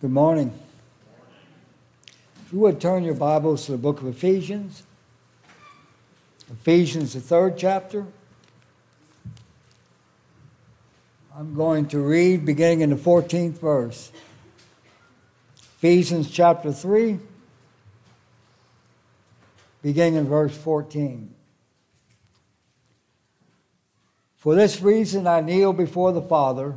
Good morning. If you would turn your Bibles to the book of Ephesians, Ephesians, the third chapter. I'm going to read beginning in the 14th verse. Ephesians chapter 3, beginning in verse 14. For this reason I kneel before the Father,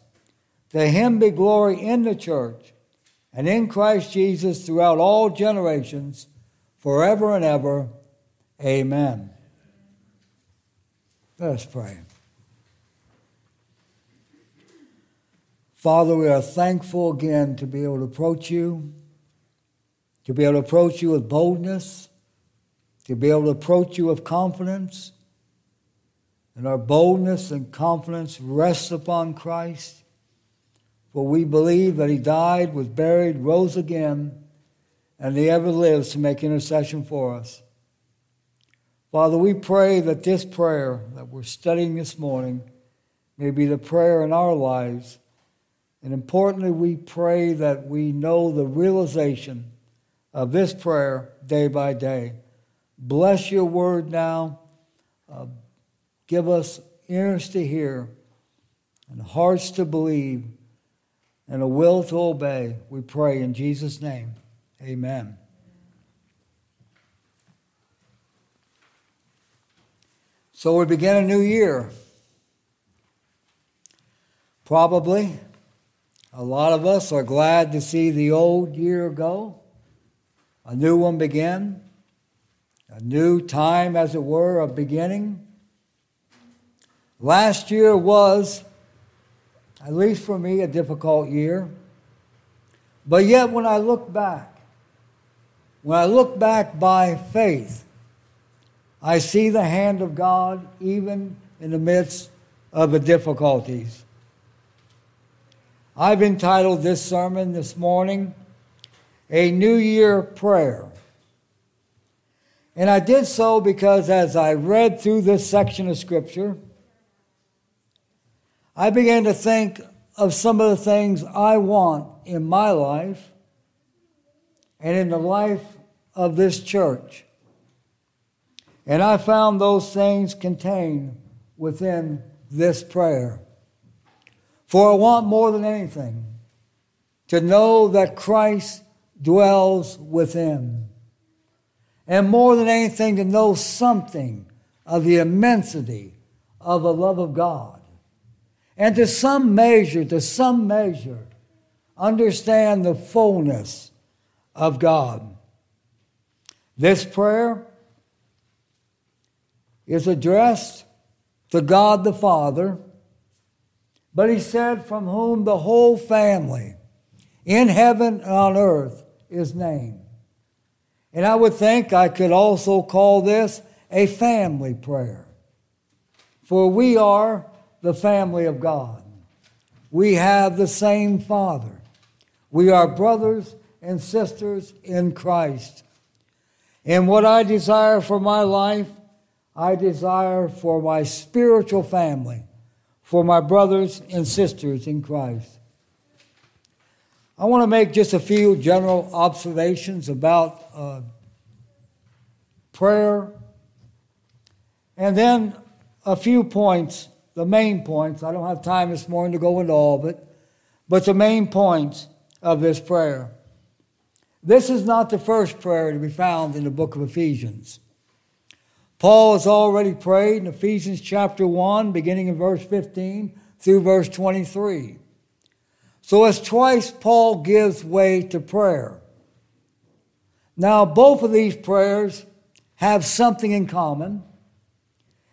to him be glory in the church and in Christ Jesus throughout all generations forever and ever. Amen. Let us pray. Father, we are thankful again to be able to approach you, to be able to approach you with boldness, to be able to approach you with confidence. And our boldness and confidence rests upon Christ. For we believe that he died, was buried, rose again and he ever lives to make intercession for us. Father, we pray that this prayer that we're studying this morning may be the prayer in our lives. And importantly, we pray that we know the realization of this prayer day by day. Bless your word now. Uh, give us ears to hear and hearts to believe and a will to obey. We pray in Jesus' name. Amen. So we begin a new year. Probably a lot of us are glad to see the old year go, a new one begin, a new time, as it were, of beginning. Last year was, at least for me, a difficult year. But yet, when I look back, when I look back by faith, I see the hand of God even in the midst of the difficulties. I've entitled this sermon this morning, A New Year Prayer. And I did so because as I read through this section of Scripture, I began to think of some of the things I want in my life and in the life of this church. And I found those things contained within this prayer. For I want more than anything to know that Christ dwells within. And more than anything, to know something of the immensity of the love of God. And to some measure, to some measure, understand the fullness of God. This prayer is addressed to God the Father, but he said, from whom the whole family in heaven and on earth is named. And I would think I could also call this a family prayer. For we are the family of God. We have the same Father. We are brothers and sisters in Christ. And what I desire for my life, I desire for my spiritual family, for my brothers and sisters in Christ. I want to make just a few general observations about uh, prayer, and then a few points, the main points. I don't have time this morning to go into all of it, but the main points of this prayer. This is not the first prayer to be found in the book of Ephesians. Paul has already prayed in Ephesians chapter 1, beginning in verse 15 through verse 23. So, as twice Paul gives way to prayer. Now, both of these prayers have something in common,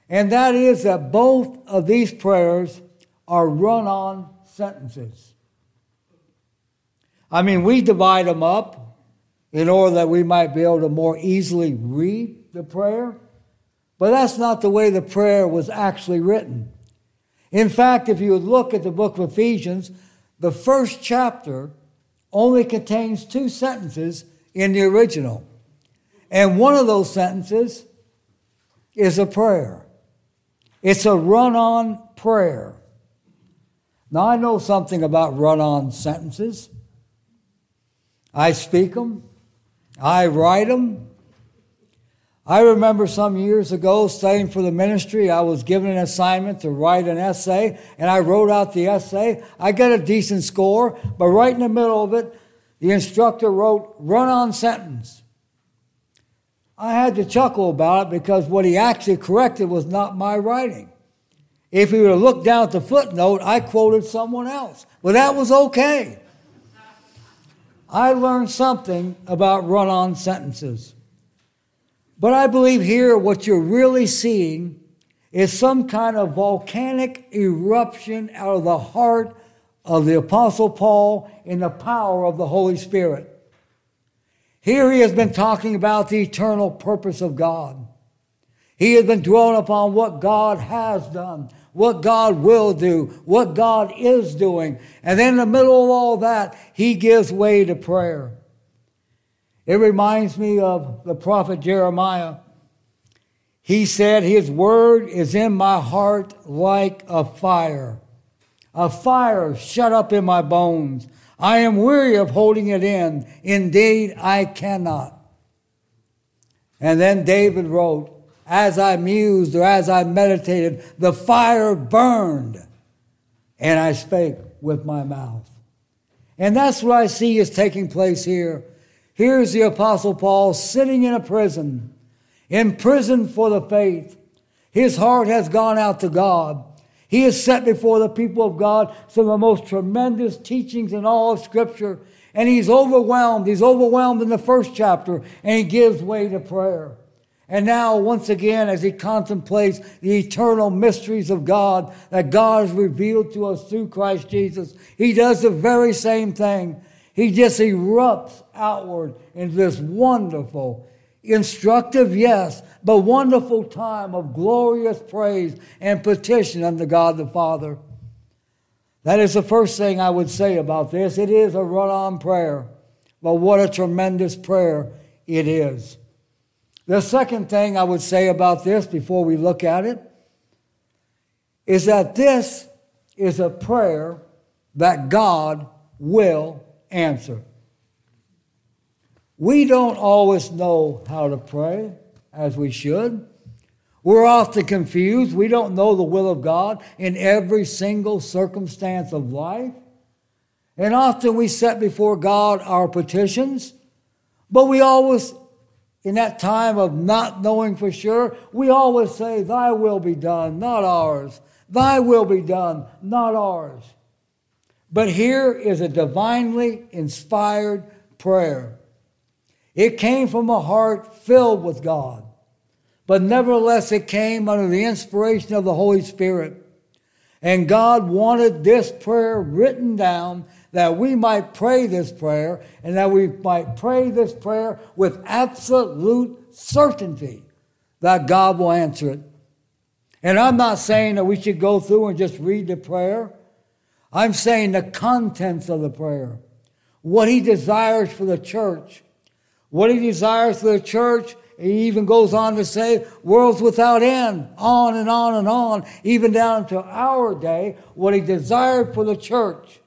and that is that both of these prayers are run on sentences. I mean, we divide them up in order that we might be able to more easily read the prayer, but that's not the way the prayer was actually written. In fact, if you would look at the book of Ephesians, the first chapter only contains two sentences in the original. And one of those sentences is a prayer. It's a run on prayer. Now, I know something about run on sentences. I speak them, I write them. I remember some years ago studying for the ministry, I was given an assignment to write an essay, and I wrote out the essay. I got a decent score, but right in the middle of it, the instructor wrote run on sentence. I had to chuckle about it because what he actually corrected was not my writing. If he would have looked down at the footnote, I quoted someone else. Well, that was okay. I learned something about run on sentences. But I believe here what you're really seeing is some kind of volcanic eruption out of the heart of the Apostle Paul in the power of the Holy Spirit. Here he has been talking about the eternal purpose of God. He has been dwelling upon what God has done, what God will do, what God is doing. And then in the middle of all that, he gives way to prayer. It reminds me of the prophet Jeremiah. He said, His word is in my heart like a fire a fire shut up in my bones. I am weary of holding it in. Indeed, I cannot. And then David wrote, As I mused or as I meditated, the fire burned, and I spake with my mouth. And that's what I see is taking place here. Here's the Apostle Paul sitting in a prison, imprisoned for the faith. His heart has gone out to God. He has set before the people of God some of the most tremendous teachings in all of Scripture. And he's overwhelmed. He's overwhelmed in the first chapter, and he gives way to prayer. And now, once again, as he contemplates the eternal mysteries of God that God has revealed to us through Christ Jesus, he does the very same thing. He just erupts outward into this wonderful, instructive, yes, but wonderful time of glorious praise and petition unto God the Father. That is the first thing I would say about this. It is a run on prayer, but what a tremendous prayer it is. The second thing I would say about this before we look at it is that this is a prayer that God will answer. We don't always know how to pray as we should. We're often confused. We don't know the will of God in every single circumstance of life. And often we set before God our petitions, but we always, in that time of not knowing for sure, we always say, Thy will be done, not ours. Thy will be done, not ours. But here is a divinely inspired prayer. It came from a heart filled with God but nevertheless it came under the inspiration of the Holy Spirit. And God wanted this prayer written down that we might pray this prayer and that we might pray this prayer with absolute certainty that God will answer it. And I'm not saying that we should go through and just read the prayer. I'm saying the contents of the prayer, what He desires for the church, what He desires for the church he even goes on to say, worlds without end, on and on and on, even down to our day. What he desired for the church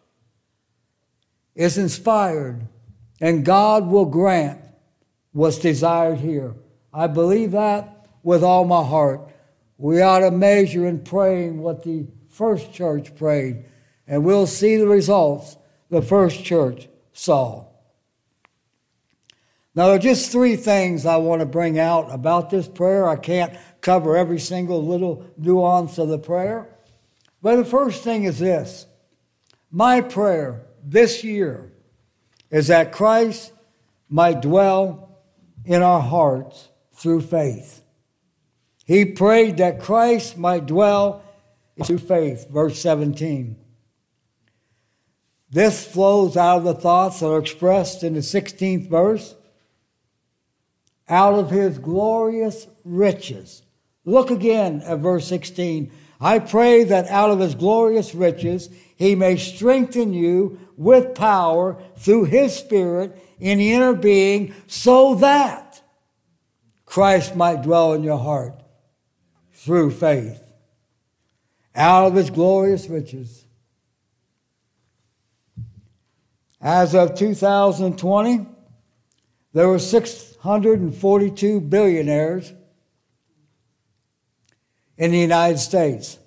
is inspired, and God will grant what's desired here. I believe that with all my heart. We ought to measure in praying what the first church prayed, and we'll see the results the first church saw. Now, there are just three things I want to bring out about this prayer. I can't cover every single little nuance of the prayer. But the first thing is this my prayer this year is that Christ might dwell in our hearts through faith. He prayed that Christ might dwell through faith, verse 17. This flows out of the thoughts that are expressed in the 16th verse. Out of his glorious riches. Look again at verse 16. I pray that out of his glorious riches he may strengthen you with power through his spirit in the inner being so that Christ might dwell in your heart through faith. Out of his glorious riches. As of 2020, there were 642 billionaires in the United States.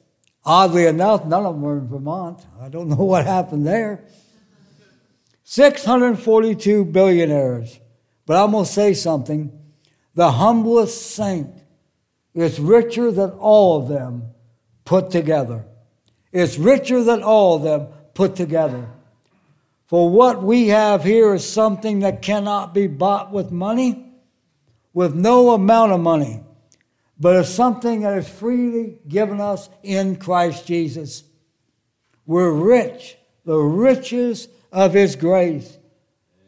Oddly enough, none of them were in Vermont. I don't know what happened there. 642 billionaires. But I'm going to say something. The humblest saint is richer than all of them put together. It's richer than all of them put together. For what we have here is something that cannot be bought with money, with no amount of money, but it's something that is freely given us in Christ Jesus. We're rich, the riches of His grace.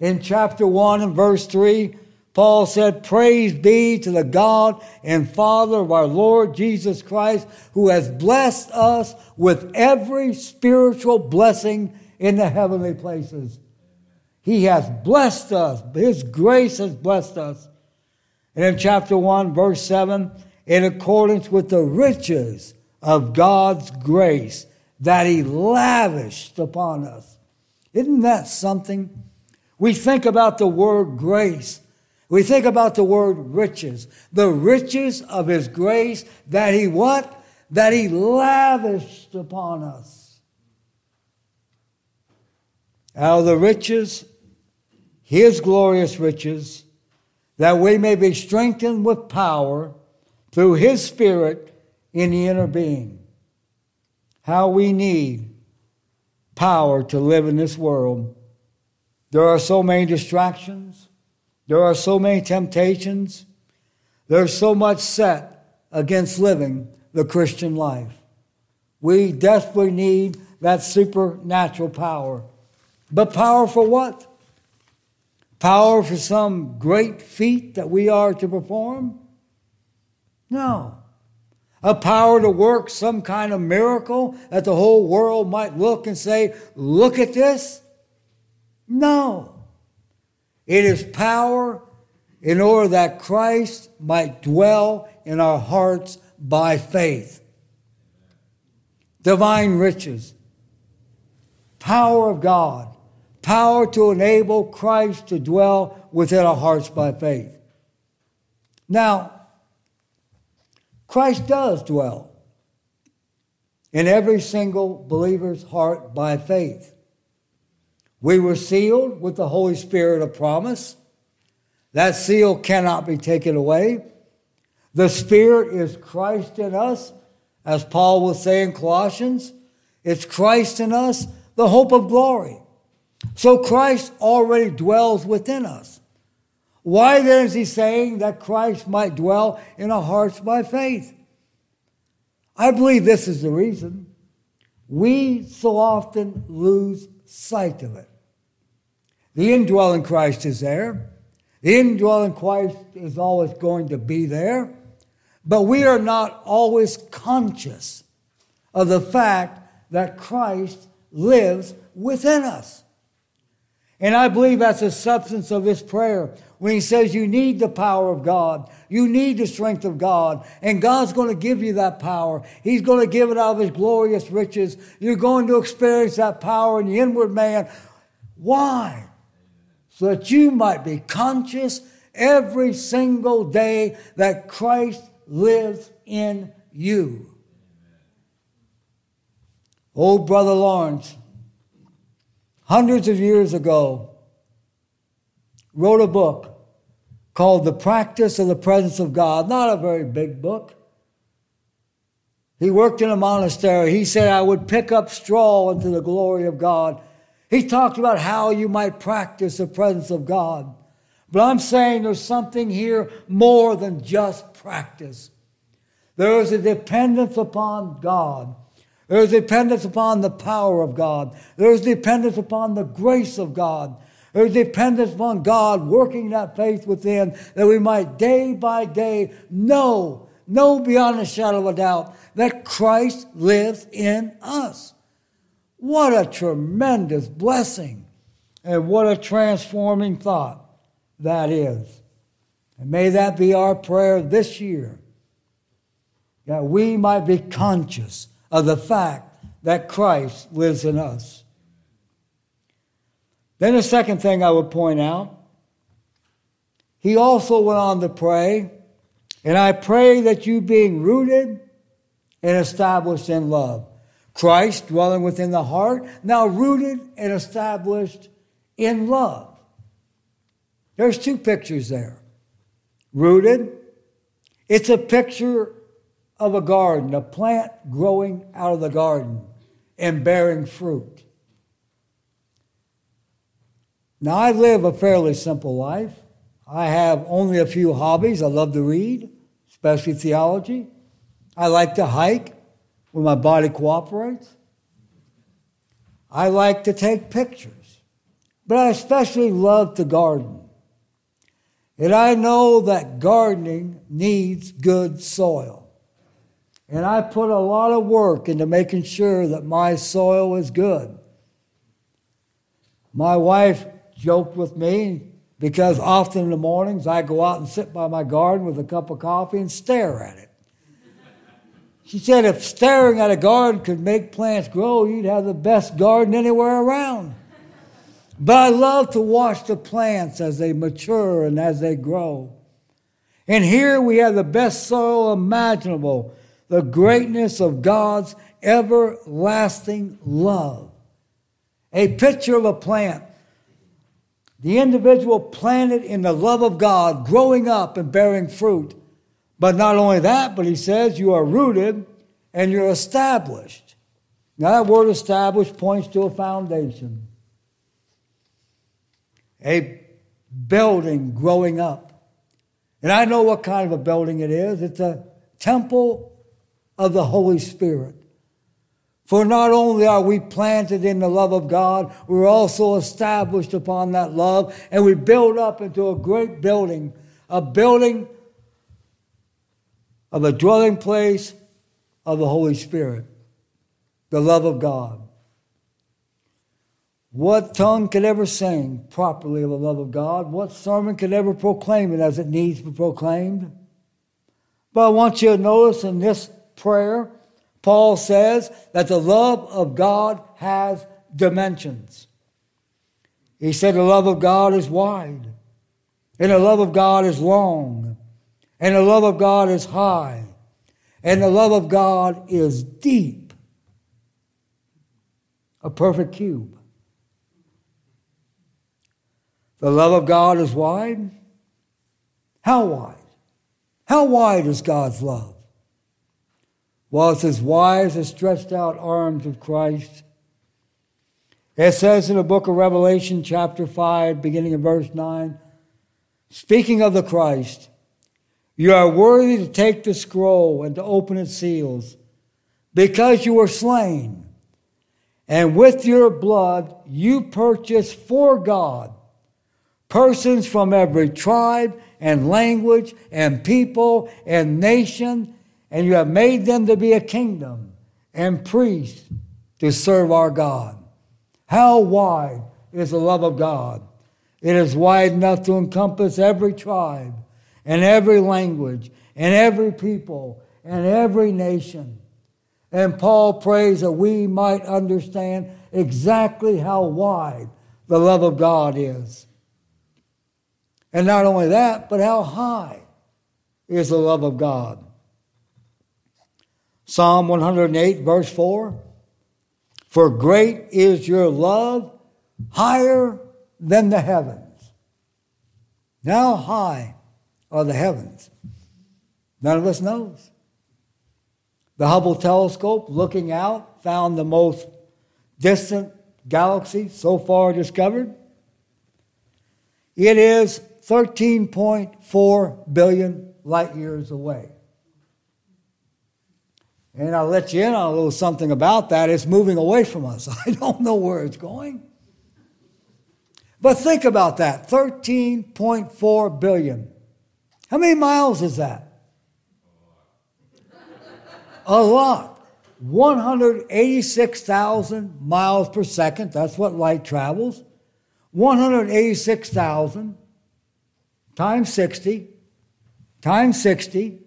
In chapter 1 and verse 3, Paul said, Praise be to the God and Father of our Lord Jesus Christ, who has blessed us with every spiritual blessing in the heavenly places. He has blessed us. His grace has blessed us. And in chapter 1, verse 7, in accordance with the riches of God's grace that He lavished upon us. Isn't that something? We think about the word grace. We think about the word riches. The riches of His grace that He what? That He lavished upon us out of the riches, his glorious riches, that we may be strengthened with power through his spirit in the inner being. How we need power to live in this world. There are so many distractions. There are so many temptations. There's so much set against living the Christian life. We desperately need that supernatural power but power for what? Power for some great feat that we are to perform? No. A power to work some kind of miracle that the whole world might look and say, look at this? No. It is power in order that Christ might dwell in our hearts by faith. Divine riches, power of God, power to enable Christ to dwell within our hearts by faith. Now, Christ does dwell in every single believer's heart by faith. We were sealed with the Holy Spirit of promise. That seal cannot be taken away. The Spirit is Christ in us, as Paul will say in Colossians. It's Christ in us, the hope of glory. So Christ already dwells within us. Why then is he saying that Christ might dwell in our hearts by faith? I believe this is the reason. We so often lose sight of it. The indwelling Christ is there. The indwelling Christ is always going to be there. But we are not always conscious of the fact that Christ lives within us. And I believe that's the substance of this prayer. When he says you need the power of God, you need the strength of God, and God's going to give you that power. He's going to give it out of his glorious riches. You're going to experience that power in the inward man. Why? So that you might be conscious every single day that Christ lives in you. Oh, Brother Lawrence, hundreds of years ago, wrote a book called The Practice of the Presence of God. Not a very big book. He worked in a monastery. He said, I would pick up straw into the glory of God. He talked about how you might practice the presence of God. But I'm saying there's something here more than just practice. There is a dependence upon God. There is dependence upon the power of God. There is dependence upon the grace of God. There is dependence upon God working that faith within that we might day by day know, know beyond a shadow of a doubt that Christ lives in us. What a tremendous blessing and what a transforming thought that is. And may that be our prayer this year that we might be conscious of the fact that Christ lives in us. Then the second thing I would point out, he also went on to pray, and I pray that you being rooted and established in love. Christ dwelling within the heart, now rooted and established in love. There's two pictures there. Rooted, it's a picture of a garden, a plant growing out of the garden and bearing fruit. Now, I live a fairly simple life. I have only a few hobbies. I love to read, especially theology. I like to hike when my body cooperates. I like to take pictures, but I especially love to garden. And I know that gardening needs good soil. And I put a lot of work into making sure that my soil is good. My wife joked with me because often in the mornings I go out and sit by my garden with a cup of coffee and stare at it. She said, if staring at a garden could make plants grow, you'd have the best garden anywhere around. But I love to watch the plants as they mature and as they grow. And here we have the best soil imaginable the greatness of God's everlasting love. A picture of a plant. The individual planted in the love of God, growing up and bearing fruit. But not only that, but he says you are rooted and you're established. Now, that word established points to a foundation, a building growing up. And I know what kind of a building it is it's a temple of the Holy Spirit. For not only are we planted in the love of God, we're also established upon that love, and we build up into a great building, a building of a dwelling place of the Holy Spirit, the love of God. What tongue could ever sing properly of the love of God? What sermon could ever proclaim it as it needs to be proclaimed? But I want you to notice in this prayer, Paul says that the love of God has dimensions. He said the love of God is wide, and the love of God is long, and the love of God is high, and the love of God is deep. A perfect cube. The love of God is wide. How wide? How wide is God's love? While it's as wide as stretched out arms of Christ. It says in the book of Revelation, chapter 5, beginning in verse 9, speaking of the Christ, you are worthy to take the scroll and to open its seals, because you were slain, and with your blood you purchased for God persons from every tribe and language and people and nation and you have made them to be a kingdom and priests to serve our God. How wide is the love of God? It is wide enough to encompass every tribe and every language and every people and every nation. And Paul prays that we might understand exactly how wide the love of God is. And not only that, but how high is the love of God. Psalm 108, verse 4 For great is your love, higher than the heavens. How high are the heavens? None of us knows. The Hubble telescope, looking out, found the most distant galaxy so far discovered. It is 13.4 billion light years away. And I'll let you in on a little something about that. It's moving away from us. I don't know where it's going. But think about that 13.4 billion. How many miles is that? A lot. 186,000 miles per second. That's what light travels. 186,000 times 60 times 60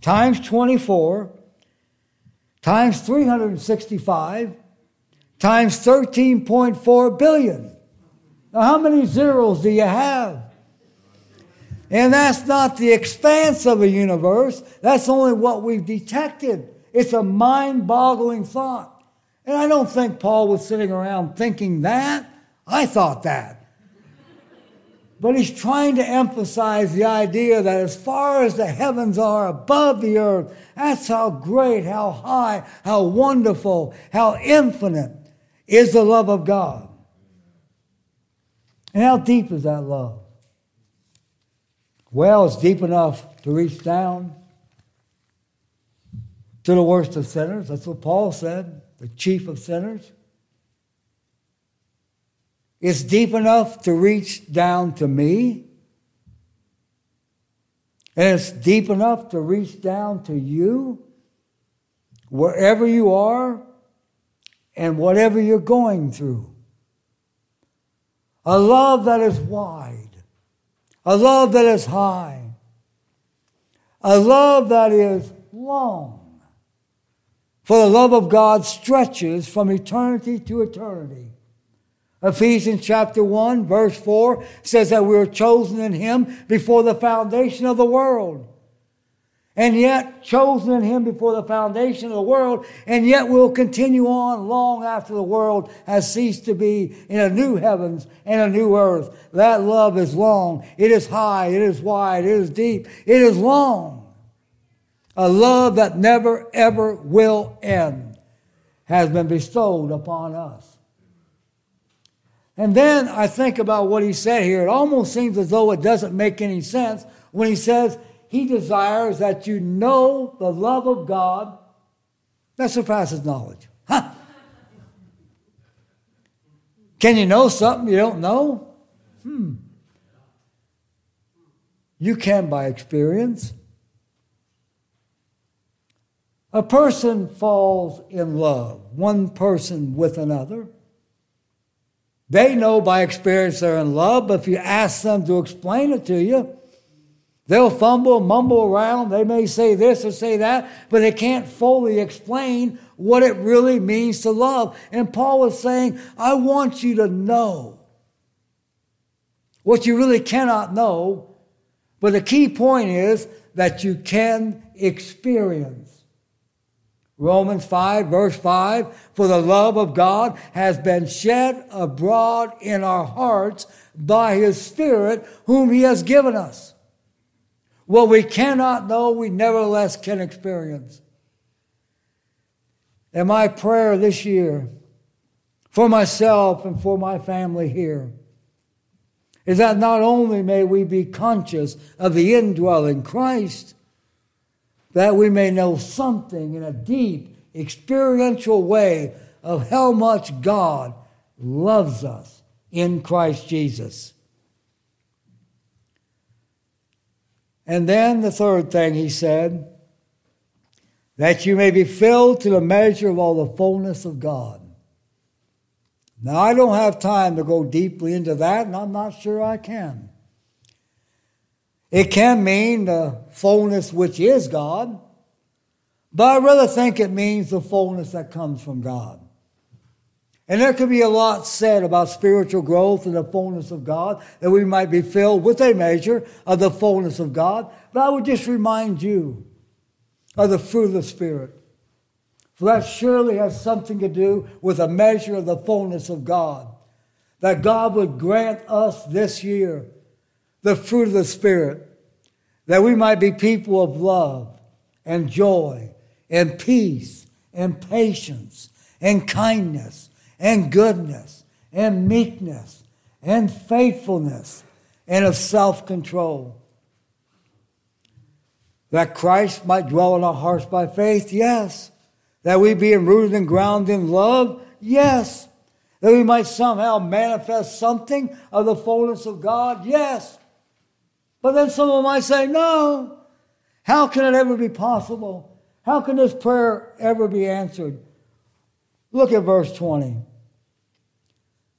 times 24 times 365 times 13.4 billion. Now, how many zeros do you have? And that's not the expanse of a universe, that's only what we've detected. It's a mind boggling thought. And I don't think Paul was sitting around thinking that. I thought that. But he's trying to emphasize the idea that as far as the heavens are above the earth, that's how great, how high, how wonderful, how infinite is the love of God. And how deep is that love? Well, it's deep enough to reach down to the worst of sinners. That's what Paul said, the chief of sinners. It's deep enough to reach down to me. And it's deep enough to reach down to you, wherever you are, and whatever you're going through. A love that is wide, a love that is high, a love that is long. For the love of God stretches from eternity to eternity Ephesians chapter 1, verse 4 says that we were chosen in Him before the foundation of the world. And yet, chosen in Him before the foundation of the world, and yet we'll continue on long after the world has ceased to be in a new heavens and a new earth. That love is long, it is high, it is wide, it is deep, it is long. A love that never ever will end has been bestowed upon us. And then I think about what he said here. It almost seems as though it doesn't make any sense when he says he desires that you know the love of God that surpasses knowledge. Huh? Can you know something you don't know? Hmm. You can by experience. A person falls in love, one person with another. They know by experience they're in love, but if you ask them to explain it to you, they'll fumble, mumble around. They may say this or say that, but they can't fully explain what it really means to love. And Paul was saying, I want you to know what you really cannot know, but the key point is that you can experience. Romans 5, verse 5 For the love of God has been shed abroad in our hearts by His Spirit, whom He has given us. What we cannot know, we nevertheless can experience. And my prayer this year for myself and for my family here is that not only may we be conscious of the indwelling Christ, that we may know something in a deep, experiential way of how much God loves us in Christ Jesus. And then the third thing he said, that you may be filled to the measure of all the fullness of God. Now, I don't have time to go deeply into that, and I'm not sure I can. It can mean the fullness which is God, but I rather think it means the fullness that comes from God. And there could be a lot said about spiritual growth and the fullness of God, that we might be filled with a measure of the fullness of God. But I would just remind you of the fruit of the Spirit. For that surely has something to do with a measure of the fullness of God. That God would grant us this year the fruit of the Spirit, that we might be people of love and joy and peace and patience and kindness and goodness and meekness and faithfulness and of self control. That Christ might dwell in our hearts by faith, yes. That we be rooted and grounded in love, yes. That we might somehow manifest something of the fullness of God, yes. But then someone might say, no, how can it ever be possible? How can this prayer ever be answered? Look at verse 20.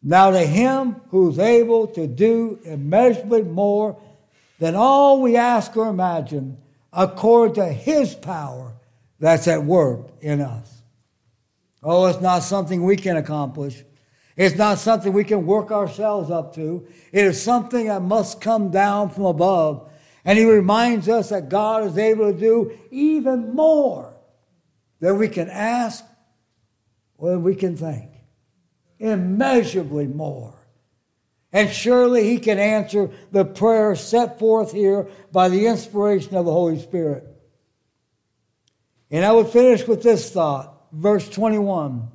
Now to him who's able to do immeasurably more than all we ask or imagine, according to his power that's at work in us. Oh, it's not something we can accomplish. It's not something we can work ourselves up to. It is something that must come down from above. And he reminds us that God is able to do even more than we can ask or than we can think. Immeasurably more. And surely he can answer the prayer set forth here by the inspiration of the Holy Spirit. And I would finish with this thought, verse 21.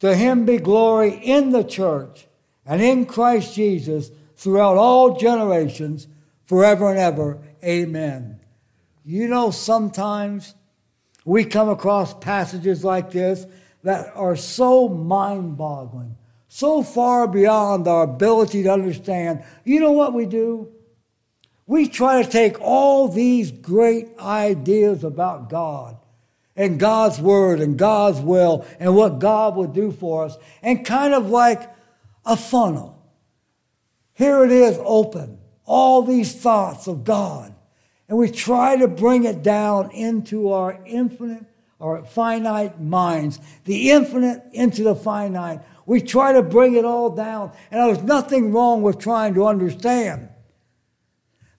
To him be glory in the church and in Christ Jesus throughout all generations, forever and ever. Amen. You know, sometimes we come across passages like this that are so mind boggling, so far beyond our ability to understand. You know what we do? We try to take all these great ideas about God and God's word and God's will and what God would do for us and kind of like a funnel. Here it is open, all these thoughts of God. And we try to bring it down into our infinite or finite minds, the infinite into the finite. We try to bring it all down. And there's nothing wrong with trying to understand.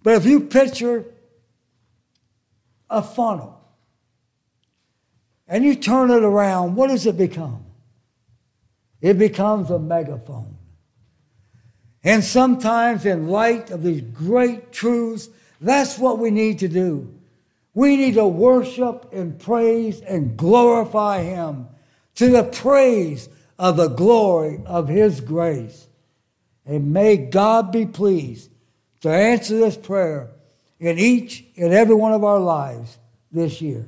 But if you picture a funnel, and you turn it around, what does it become? It becomes a megaphone. And sometimes, in light of these great truths, that's what we need to do. We need to worship and praise and glorify Him to the praise of the glory of His grace. And may God be pleased to answer this prayer in each and every one of our lives this year.